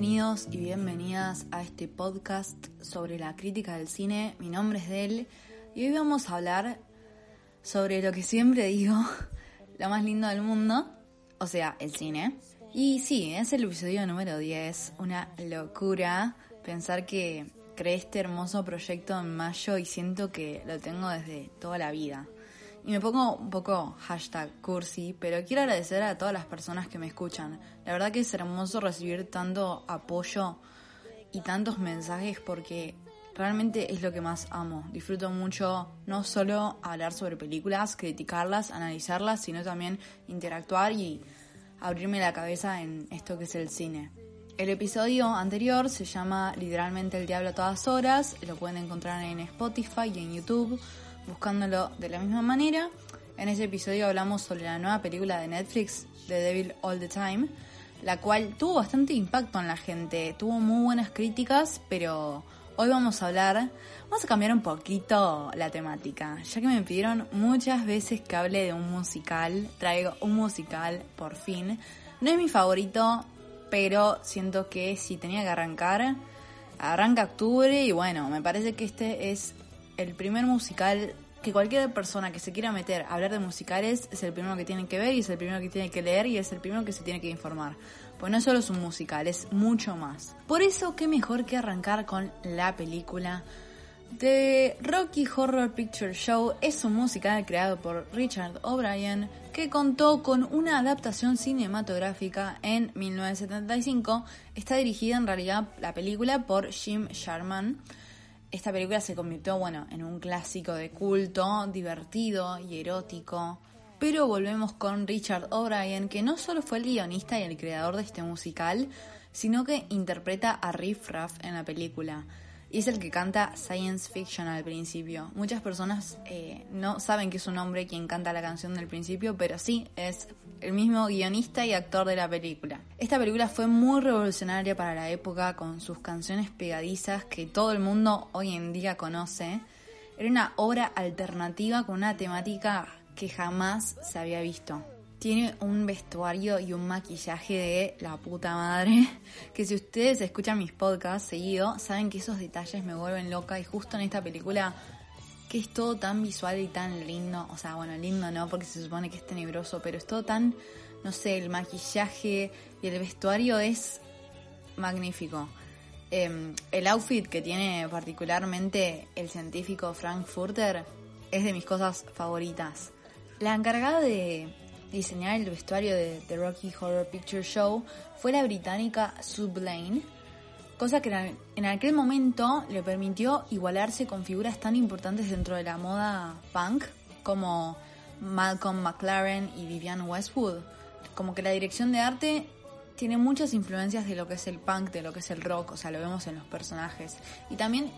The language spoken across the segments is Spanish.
Bienvenidos y bienvenidas a este podcast sobre la crítica del cine. Mi nombre es Del y hoy vamos a hablar sobre lo que siempre digo, lo más lindo del mundo, o sea, el cine. Y sí, es el episodio número 10, una locura pensar que creé este hermoso proyecto en mayo y siento que lo tengo desde toda la vida. Y me pongo un poco hashtag cursi, pero quiero agradecer a todas las personas que me escuchan. La verdad que es hermoso recibir tanto apoyo y tantos mensajes porque realmente es lo que más amo. Disfruto mucho no solo hablar sobre películas, criticarlas, analizarlas, sino también interactuar y abrirme la cabeza en esto que es el cine. El episodio anterior se llama literalmente El Diablo a todas horas, lo pueden encontrar en Spotify y en YouTube buscándolo de la misma manera. En ese episodio hablamos sobre la nueva película de Netflix, The Devil All the Time, la cual tuvo bastante impacto en la gente, tuvo muy buenas críticas, pero hoy vamos a hablar, vamos a cambiar un poquito la temática, ya que me pidieron muchas veces que hable de un musical, traigo un musical por fin. No es mi favorito, pero siento que si tenía que arrancar, arranca octubre y bueno, me parece que este es el primer musical que cualquier persona que se quiera meter a hablar de musicales es el primero que tiene que ver y es el primero que tiene que leer y es el primero que se tiene que informar. Pues no solo es un musical, es mucho más. Por eso, qué mejor que arrancar con la película The Rocky Horror Picture Show. Es un musical creado por Richard O'Brien que contó con una adaptación cinematográfica en 1975. Está dirigida en realidad la película por Jim Sharman esta película se convirtió, bueno, en un clásico de culto, divertido y erótico. Pero volvemos con Richard O'Brien, que no solo fue el guionista y el creador de este musical, sino que interpreta a Riff Raff en la película y es el que canta Science Fiction al principio. Muchas personas eh, no saben que es un hombre quien canta la canción del principio, pero sí, es el mismo guionista y actor de la película. Esta película fue muy revolucionaria para la época con sus canciones pegadizas que todo el mundo hoy en día conoce. Era una obra alternativa con una temática que jamás se había visto tiene un vestuario y un maquillaje de la puta madre. Que si ustedes escuchan mis podcasts seguido, saben que esos detalles me vuelven loca. Y justo en esta película, que es todo tan visual y tan lindo. O sea, bueno, lindo no, porque se supone que es tenebroso, pero es todo tan, no sé, el maquillaje y el vestuario es magnífico. Em, el outfit que tiene particularmente el científico Frank Furter es de mis cosas favoritas. La encargada de diseñar el vestuario de The Rocky Horror Picture Show fue la británica Sue Blaine, cosa que en aquel momento le permitió igualarse con figuras tan importantes dentro de la moda punk como Malcolm McLaren y Vivian Westwood. Como que la dirección de arte tiene muchas influencias de lo que es el punk, de lo que es el rock, o sea, lo vemos en los personajes. Y también,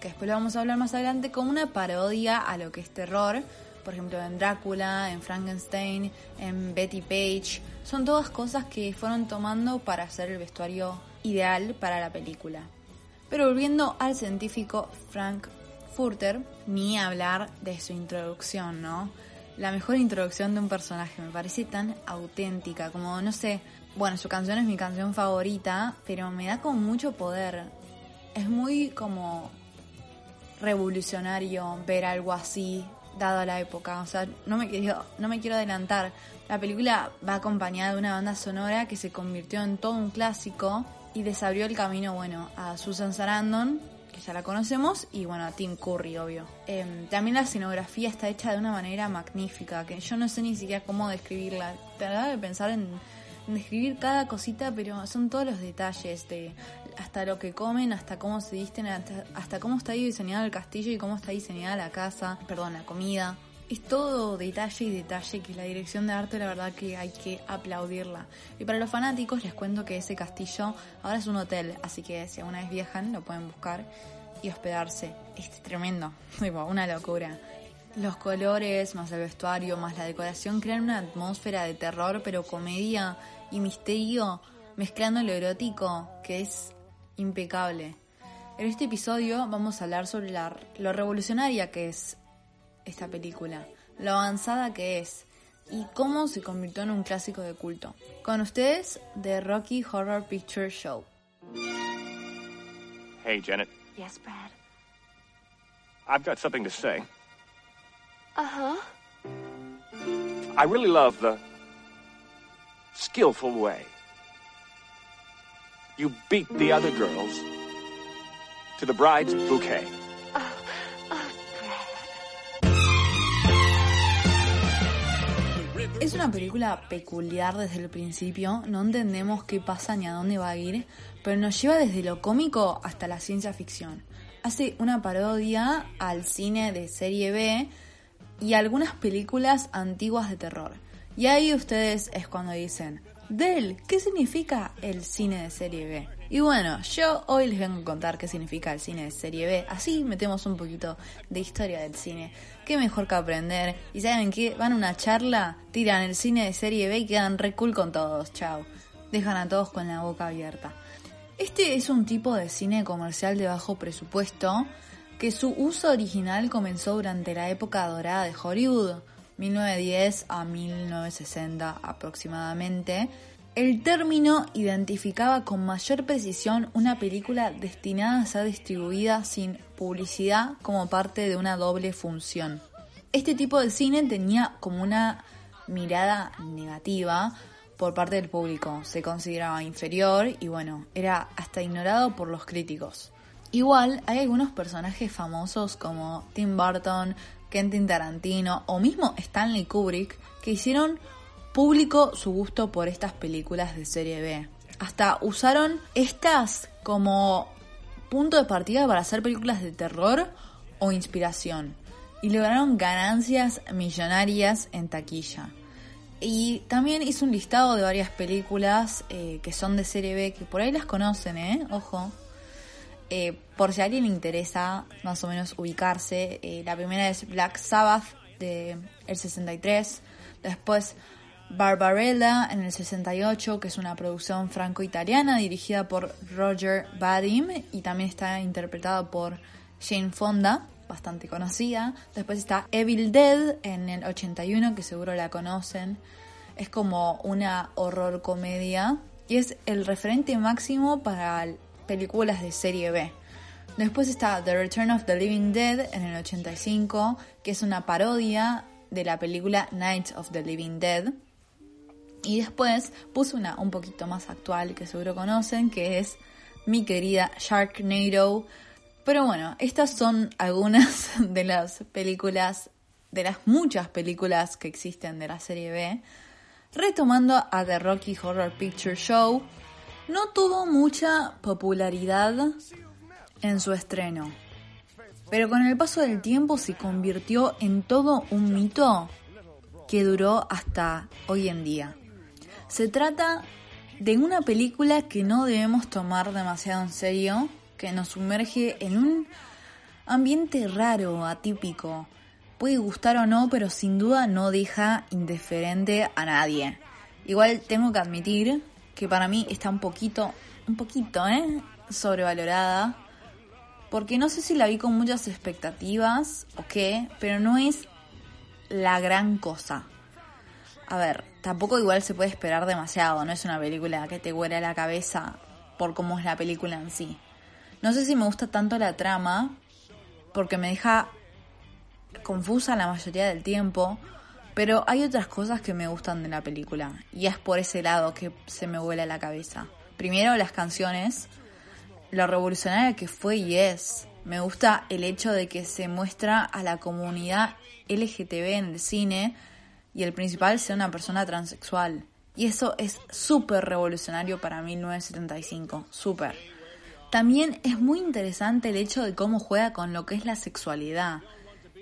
que después lo vamos a hablar más adelante, como una parodia a lo que es terror, por ejemplo en Drácula, en Frankenstein, en Betty Page. Son todas cosas que fueron tomando para hacer el vestuario ideal para la película. Pero volviendo al científico Frank Furter, ni hablar de su introducción, ¿no? La mejor introducción de un personaje, me parece tan auténtica, como no sé, bueno, su canción es mi canción favorita, pero me da como mucho poder. Es muy como revolucionario ver algo así dado la época. O sea, no me, quiero, no me quiero adelantar. La película va acompañada de una banda sonora que se convirtió en todo un clásico y desabrió el camino, bueno, a Susan Sarandon, que ya la conocemos, y bueno, a Tim Curry, obvio. Em, también la escenografía está hecha de una manera magnífica, que yo no sé ni siquiera cómo describirla. Trataba de pensar en describir cada cosita, pero son todos los detalles de hasta lo que comen, hasta cómo se visten, hasta, cómo está diseñado el castillo y cómo está diseñada la casa, perdón, la comida. Es todo detalle y detalle que la dirección de arte la verdad que hay que aplaudirla. Y para los fanáticos les cuento que ese castillo ahora es un hotel, así que si alguna vez viajan lo pueden buscar y hospedarse. Es tremendo, una locura. Los colores, más el vestuario, más la decoración crean una atmósfera de terror, pero comedia y misterio mezclando lo erótico, que es impecable. En este episodio vamos a hablar sobre la, lo revolucionaria que es esta película, lo avanzada que es y cómo se convirtió en un clásico de culto. Con ustedes, The Rocky Horror Picture Show. Hey, Janet. Yes, Brad. I've got something to say. Uh huh. I really love the skillful way to the bride's bouquet. Es una película peculiar desde el principio, no entendemos qué pasa ni a dónde va a ir, pero nos lleva desde lo cómico hasta la ciencia ficción. Hace una parodia al cine de serie B y algunas películas antiguas de terror. Y ahí ustedes es cuando dicen, Del, ¿qué significa el cine de serie B? Y bueno, yo hoy les vengo a contar qué significa el cine de serie B. Así metemos un poquito de historia del cine. Qué mejor que aprender. Y saben qué, van a una charla, tiran el cine de serie B y quedan re cool con todos. Chao. Dejan a todos con la boca abierta. Este es un tipo de cine comercial de bajo presupuesto que su uso original comenzó durante la época dorada de Hollywood, 1910 a 1960 aproximadamente. El término identificaba con mayor precisión una película destinada a ser distribuida sin publicidad como parte de una doble función. Este tipo de cine tenía como una mirada negativa por parte del público, se consideraba inferior y bueno, era hasta ignorado por los críticos. Igual hay algunos personajes famosos como Tim Burton, Quentin Tarantino o mismo Stanley Kubrick que hicieron público su gusto por estas películas de serie B. Hasta usaron estas como punto de partida para hacer películas de terror o inspiración y lograron ganancias millonarias en taquilla. Y también hizo un listado de varias películas eh, que son de serie B, que por ahí las conocen, ¿eh? Ojo. Eh, por si a alguien le interesa más o menos ubicarse, eh, la primera es Black Sabbath de el 63, después Barbarella en el 68, que es una producción franco-italiana dirigida por Roger Vadim y también está interpretada por Jane Fonda, bastante conocida. Después está Evil Dead en el 81, que seguro la conocen. Es como una horror comedia y es el referente máximo para películas de serie B. Después está The Return of the Living Dead en el 85, que es una parodia de la película Night of the Living Dead. Y después puse una un poquito más actual que seguro conocen, que es mi querida Sharknado. Pero bueno, estas son algunas de las películas, de las muchas películas que existen de la serie B. Retomando a The Rocky Horror Picture Show, no tuvo mucha popularidad en su estreno, pero con el paso del tiempo se convirtió en todo un mito que duró hasta hoy en día. Se trata de una película que no debemos tomar demasiado en serio, que nos sumerge en un ambiente raro, atípico. Puede gustar o no, pero sin duda no deja indiferente a nadie. Igual tengo que admitir que para mí está un poquito, un poquito, ¿eh? Sobrevalorada. Porque no sé si la vi con muchas expectativas o qué, pero no es la gran cosa. A ver, tampoco igual se puede esperar demasiado, no es una película que te huele la cabeza por cómo es la película en sí. No sé si me gusta tanto la trama, porque me deja confusa la mayoría del tiempo, pero hay otras cosas que me gustan de la película, y es por ese lado que se me huele la cabeza. Primero las canciones, lo revolucionaria que fue y es. Me gusta el hecho de que se muestra a la comunidad LGTB en el cine y el principal sea una persona transexual. Y eso es súper revolucionario para 1975, súper. También es muy interesante el hecho de cómo juega con lo que es la sexualidad.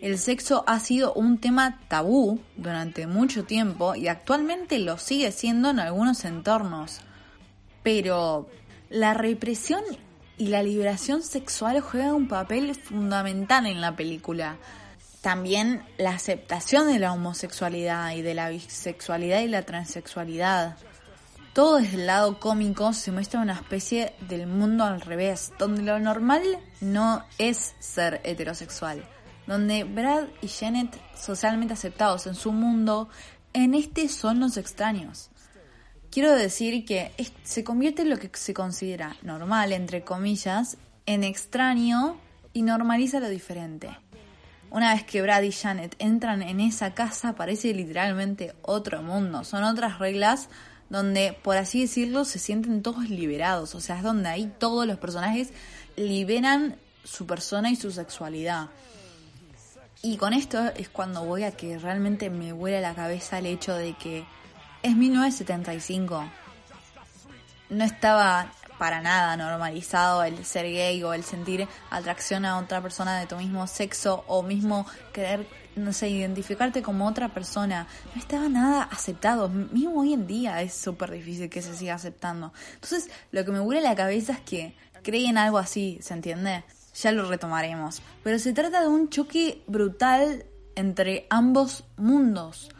El sexo ha sido un tema tabú durante mucho tiempo y actualmente lo sigue siendo en algunos entornos. Pero la represión y la liberación sexual juegan un papel fundamental en la película. También la aceptación de la homosexualidad y de la bisexualidad y la transexualidad. Todo desde el lado cómico se muestra una especie del mundo al revés, donde lo normal no es ser heterosexual, donde Brad y Janet, socialmente aceptados en su mundo, en este son los extraños. Quiero decir que se convierte en lo que se considera normal, entre comillas, en extraño y normaliza lo diferente. Una vez que Brad y Janet entran en esa casa, parece literalmente otro mundo. Son otras reglas donde, por así decirlo, se sienten todos liberados. O sea, es donde ahí todos los personajes liberan su persona y su sexualidad. Y con esto es cuando voy a que realmente me vuela la cabeza el hecho de que es 1975. No estaba para nada normalizado el ser gay o el sentir atracción a otra persona de tu mismo sexo o mismo querer, no sé, identificarte como otra persona. No estaba nada aceptado. Mismo hoy en día es súper difícil que se siga aceptando. Entonces, lo que me vuela la cabeza es que creen algo así, ¿se entiende? Ya lo retomaremos. Pero se trata de un choque brutal entre ambos mundos,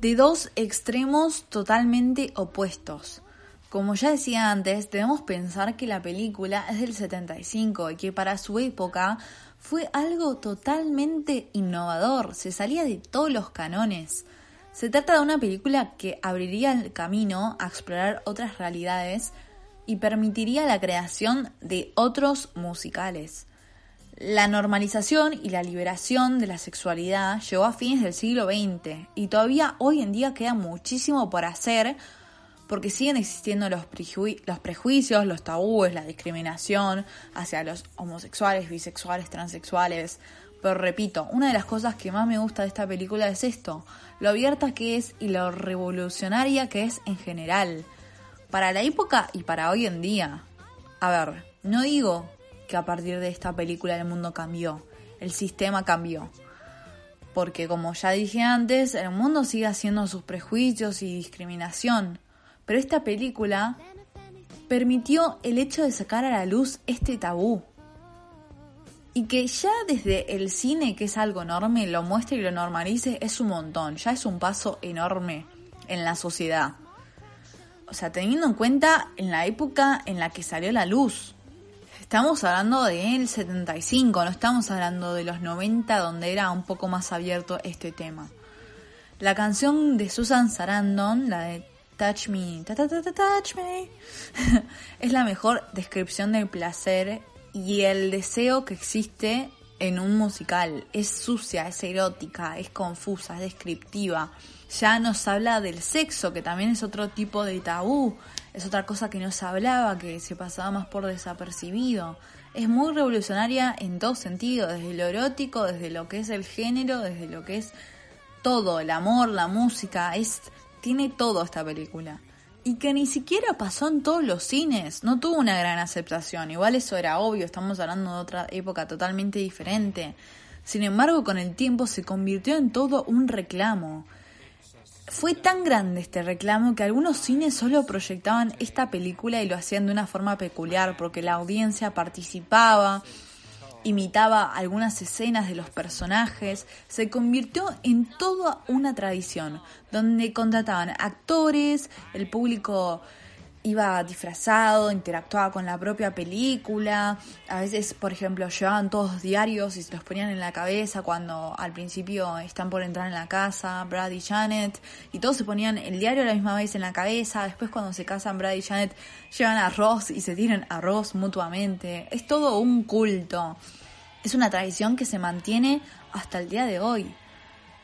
de dos extremos totalmente opuestos. Como ya decía antes, debemos pensar que la película es del 75 y que para su época fue algo totalmente innovador, se salía de todos los canones. Se trata de una película que abriría el camino a explorar otras realidades y permitiría la creación de otros musicales. La normalización y la liberación de la sexualidad llegó a fines del siglo XX y todavía hoy en día queda muchísimo por hacer porque siguen existiendo los, prejuicios, los tabúes, la discriminación hacia los homosexuales, bisexuales, transexuales. Pero repito, una de las cosas que más me gusta de esta película es esto, lo abierta que es y lo revolucionaria que es en general, para la época y para hoy en día. A ver, no digo que a partir de esta película el mundo cambió, el sistema cambió. Porque como ya dije antes, el mundo sigue haciendo sus prejuicios y discriminación. Pero esta película permitió el hecho de sacar a la luz este tabú. Y que ya desde el cine, que es algo enorme, lo muestre y lo normalice, es un montón, ya es un paso enorme en la sociedad. O sea, teniendo en cuenta en la época en la que salió la luz. Estamos hablando del 75, no estamos hablando de los 90 donde era un poco más abierto este tema. La canción de Susan Sarandon, la de Touch Me, touch me, es la mejor descripción del placer y el deseo que existe en un musical. Es sucia, es erótica, es confusa, es descriptiva. Ya nos habla del sexo, que también es otro tipo de tabú. Es otra cosa que no se hablaba, que se pasaba más por desapercibido. Es muy revolucionaria en todo sentido, desde lo erótico, desde lo que es el género, desde lo que es todo, el amor, la música. Es tiene todo esta película. Y que ni siquiera pasó en todos los cines, no tuvo una gran aceptación. Igual eso era obvio, estamos hablando de otra época totalmente diferente. Sin embargo, con el tiempo se convirtió en todo un reclamo. Fue tan grande este reclamo que algunos cines solo proyectaban esta película y lo hacían de una forma peculiar porque la audiencia participaba, imitaba algunas escenas de los personajes, se convirtió en toda una tradición, donde contrataban actores, el público iba disfrazado, interactuaba con la propia película, a veces, por ejemplo, llevaban todos diarios y se los ponían en la cabeza cuando al principio están por entrar en la casa, Brad y Janet, y todos se ponían el diario a la misma vez en la cabeza, después cuando se casan Brad y Janet llevan arroz y se tiran arroz mutuamente, es todo un culto. Es una tradición que se mantiene hasta el día de hoy,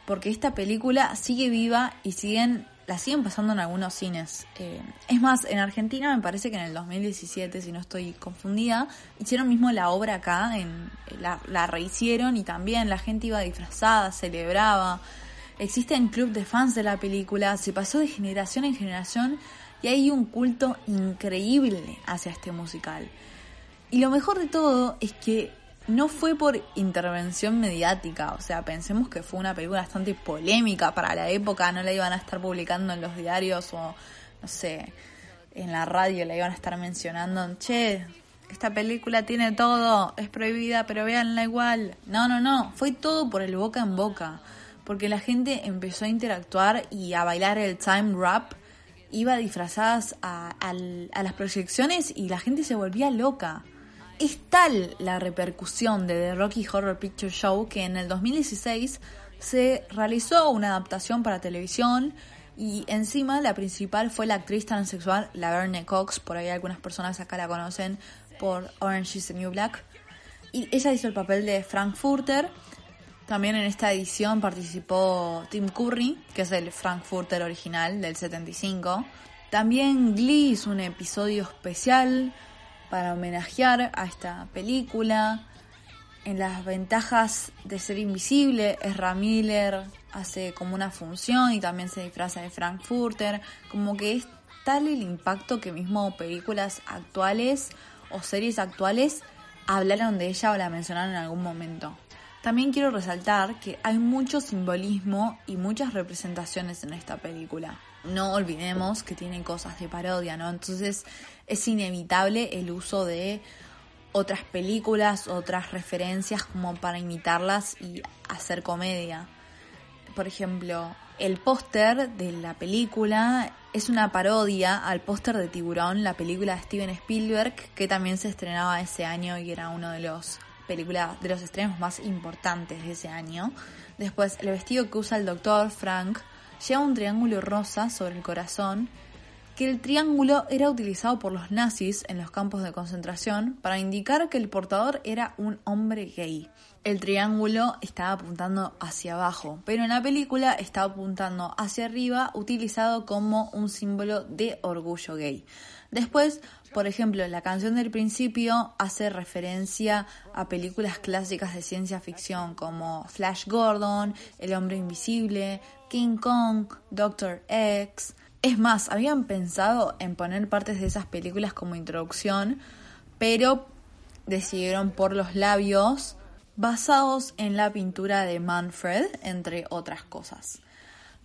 porque esta película sigue viva y siguen siguen pasando en algunos cines. Eh, es más, en Argentina me parece que en el 2017, si no estoy confundida, hicieron mismo la obra acá, en, la, la rehicieron y también la gente iba disfrazada, celebraba. Existe un club de fans de la película, se pasó de generación en generación y hay un culto increíble hacia este musical. Y lo mejor de todo es que no fue por intervención mediática, o sea, pensemos que fue una película bastante polémica para la época, no la iban a estar publicando en los diarios o, no sé, en la radio la iban a estar mencionando, che, esta película tiene todo, es prohibida, pero véanla igual. No, no, no, fue todo por el boca en boca, porque la gente empezó a interactuar y a bailar el time rap, iba disfrazadas a, a las proyecciones y la gente se volvía loca. Es tal la repercusión de The Rocky Horror Picture Show que en el 2016 se realizó una adaptación para televisión y encima la principal fue la actriz transexual Laverne Cox, por ahí algunas personas acá la conocen por Orange is the New Black. Y ella hizo el papel de Frankfurter. También en esta edición participó Tim Curry, que es el Frankfurter original del 75. También Glee hizo un episodio especial para homenajear a esta película. En las ventajas de ser invisible, Ezra Miller hace como una función y también se disfraza de Frankfurter. Como que es tal el impacto que mismo películas actuales o series actuales hablaron de ella o la mencionaron en algún momento. También quiero resaltar que hay mucho simbolismo y muchas representaciones en esta película. No olvidemos que tiene cosas de parodia, ¿no? Entonces es inevitable el uso de otras películas, otras referencias como para imitarlas y hacer comedia. Por ejemplo, el póster de la película es una parodia al póster de Tiburón, la película de Steven Spielberg, que también se estrenaba ese año y era uno de los películas de los estrenos más importantes de ese año. Después, el vestido que usa el doctor Frank lleva un triángulo rosa sobre el corazón, que el triángulo era utilizado por los nazis en los campos de concentración para indicar que el portador era un hombre gay. El triángulo estaba apuntando hacia abajo, pero en la película estaba apuntando hacia arriba, utilizado como un símbolo de orgullo gay. Después, por ejemplo, la canción del principio hace referencia a películas clásicas de ciencia ficción como Flash Gordon, El hombre invisible, King Kong, Doctor X. Es más, habían pensado en poner partes de esas películas como introducción, pero decidieron por los labios basados en la pintura de Manfred, entre otras cosas.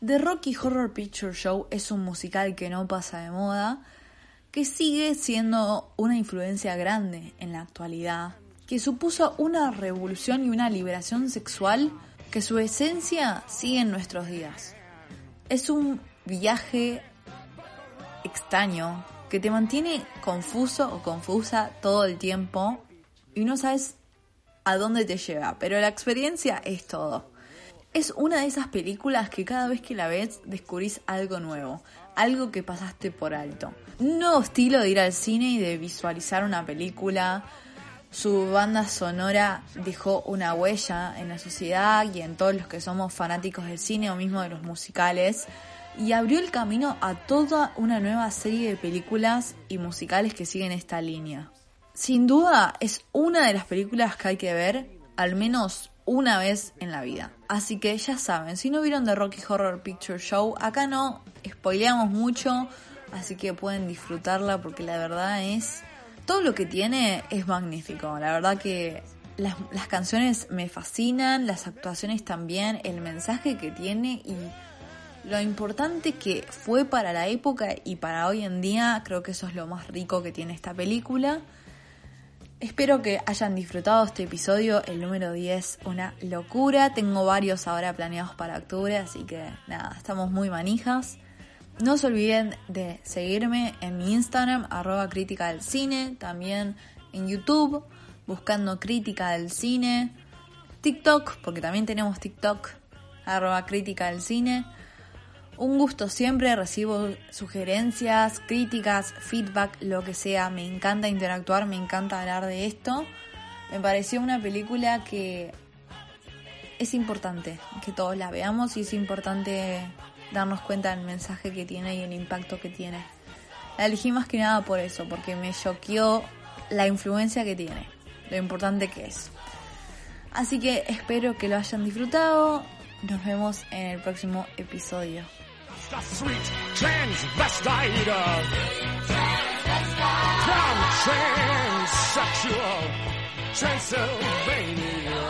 The Rocky Horror Picture Show es un musical que no pasa de moda, que sigue siendo una influencia grande en la actualidad, que supuso una revolución y una liberación sexual que su esencia sigue en nuestros días. Es un viaje extraño que te mantiene confuso o confusa todo el tiempo y no sabes a dónde te lleva, pero la experiencia es todo. Es una de esas películas que cada vez que la ves descubrís algo nuevo, algo que pasaste por alto. Un nuevo estilo de ir al cine y de visualizar una película. Su banda sonora dejó una huella en la sociedad y en todos los que somos fanáticos del cine o mismo de los musicales y abrió el camino a toda una nueva serie de películas y musicales que siguen esta línea. Sin duda es una de las películas que hay que ver al menos una vez en la vida. Así que ya saben, si no vieron The Rocky Horror Picture Show, acá no spoileamos mucho, así que pueden disfrutarla porque la verdad es... Todo lo que tiene es magnífico, la verdad que las, las canciones me fascinan, las actuaciones también, el mensaje que tiene y lo importante que fue para la época y para hoy en día, creo que eso es lo más rico que tiene esta película. Espero que hayan disfrutado este episodio, el número 10, una locura. Tengo varios ahora planeados para octubre, así que nada, estamos muy manijas. No se olviden de seguirme en mi Instagram, arroba crítica del cine, también en YouTube, buscando crítica del cine, TikTok, porque también tenemos TikTok, arroba crítica del cine. Un gusto siempre, recibo sugerencias, críticas, feedback, lo que sea. Me encanta interactuar, me encanta hablar de esto. Me pareció una película que es importante que todos la veamos y es importante darnos cuenta del mensaje que tiene y el impacto que tiene. La elegí más que nada por eso, porque me choqueó la influencia que tiene, lo importante que es. Así que espero que lo hayan disfrutado. Nos vemos en el próximo episodio. The sweet transvestite. From transsexual Transylvania.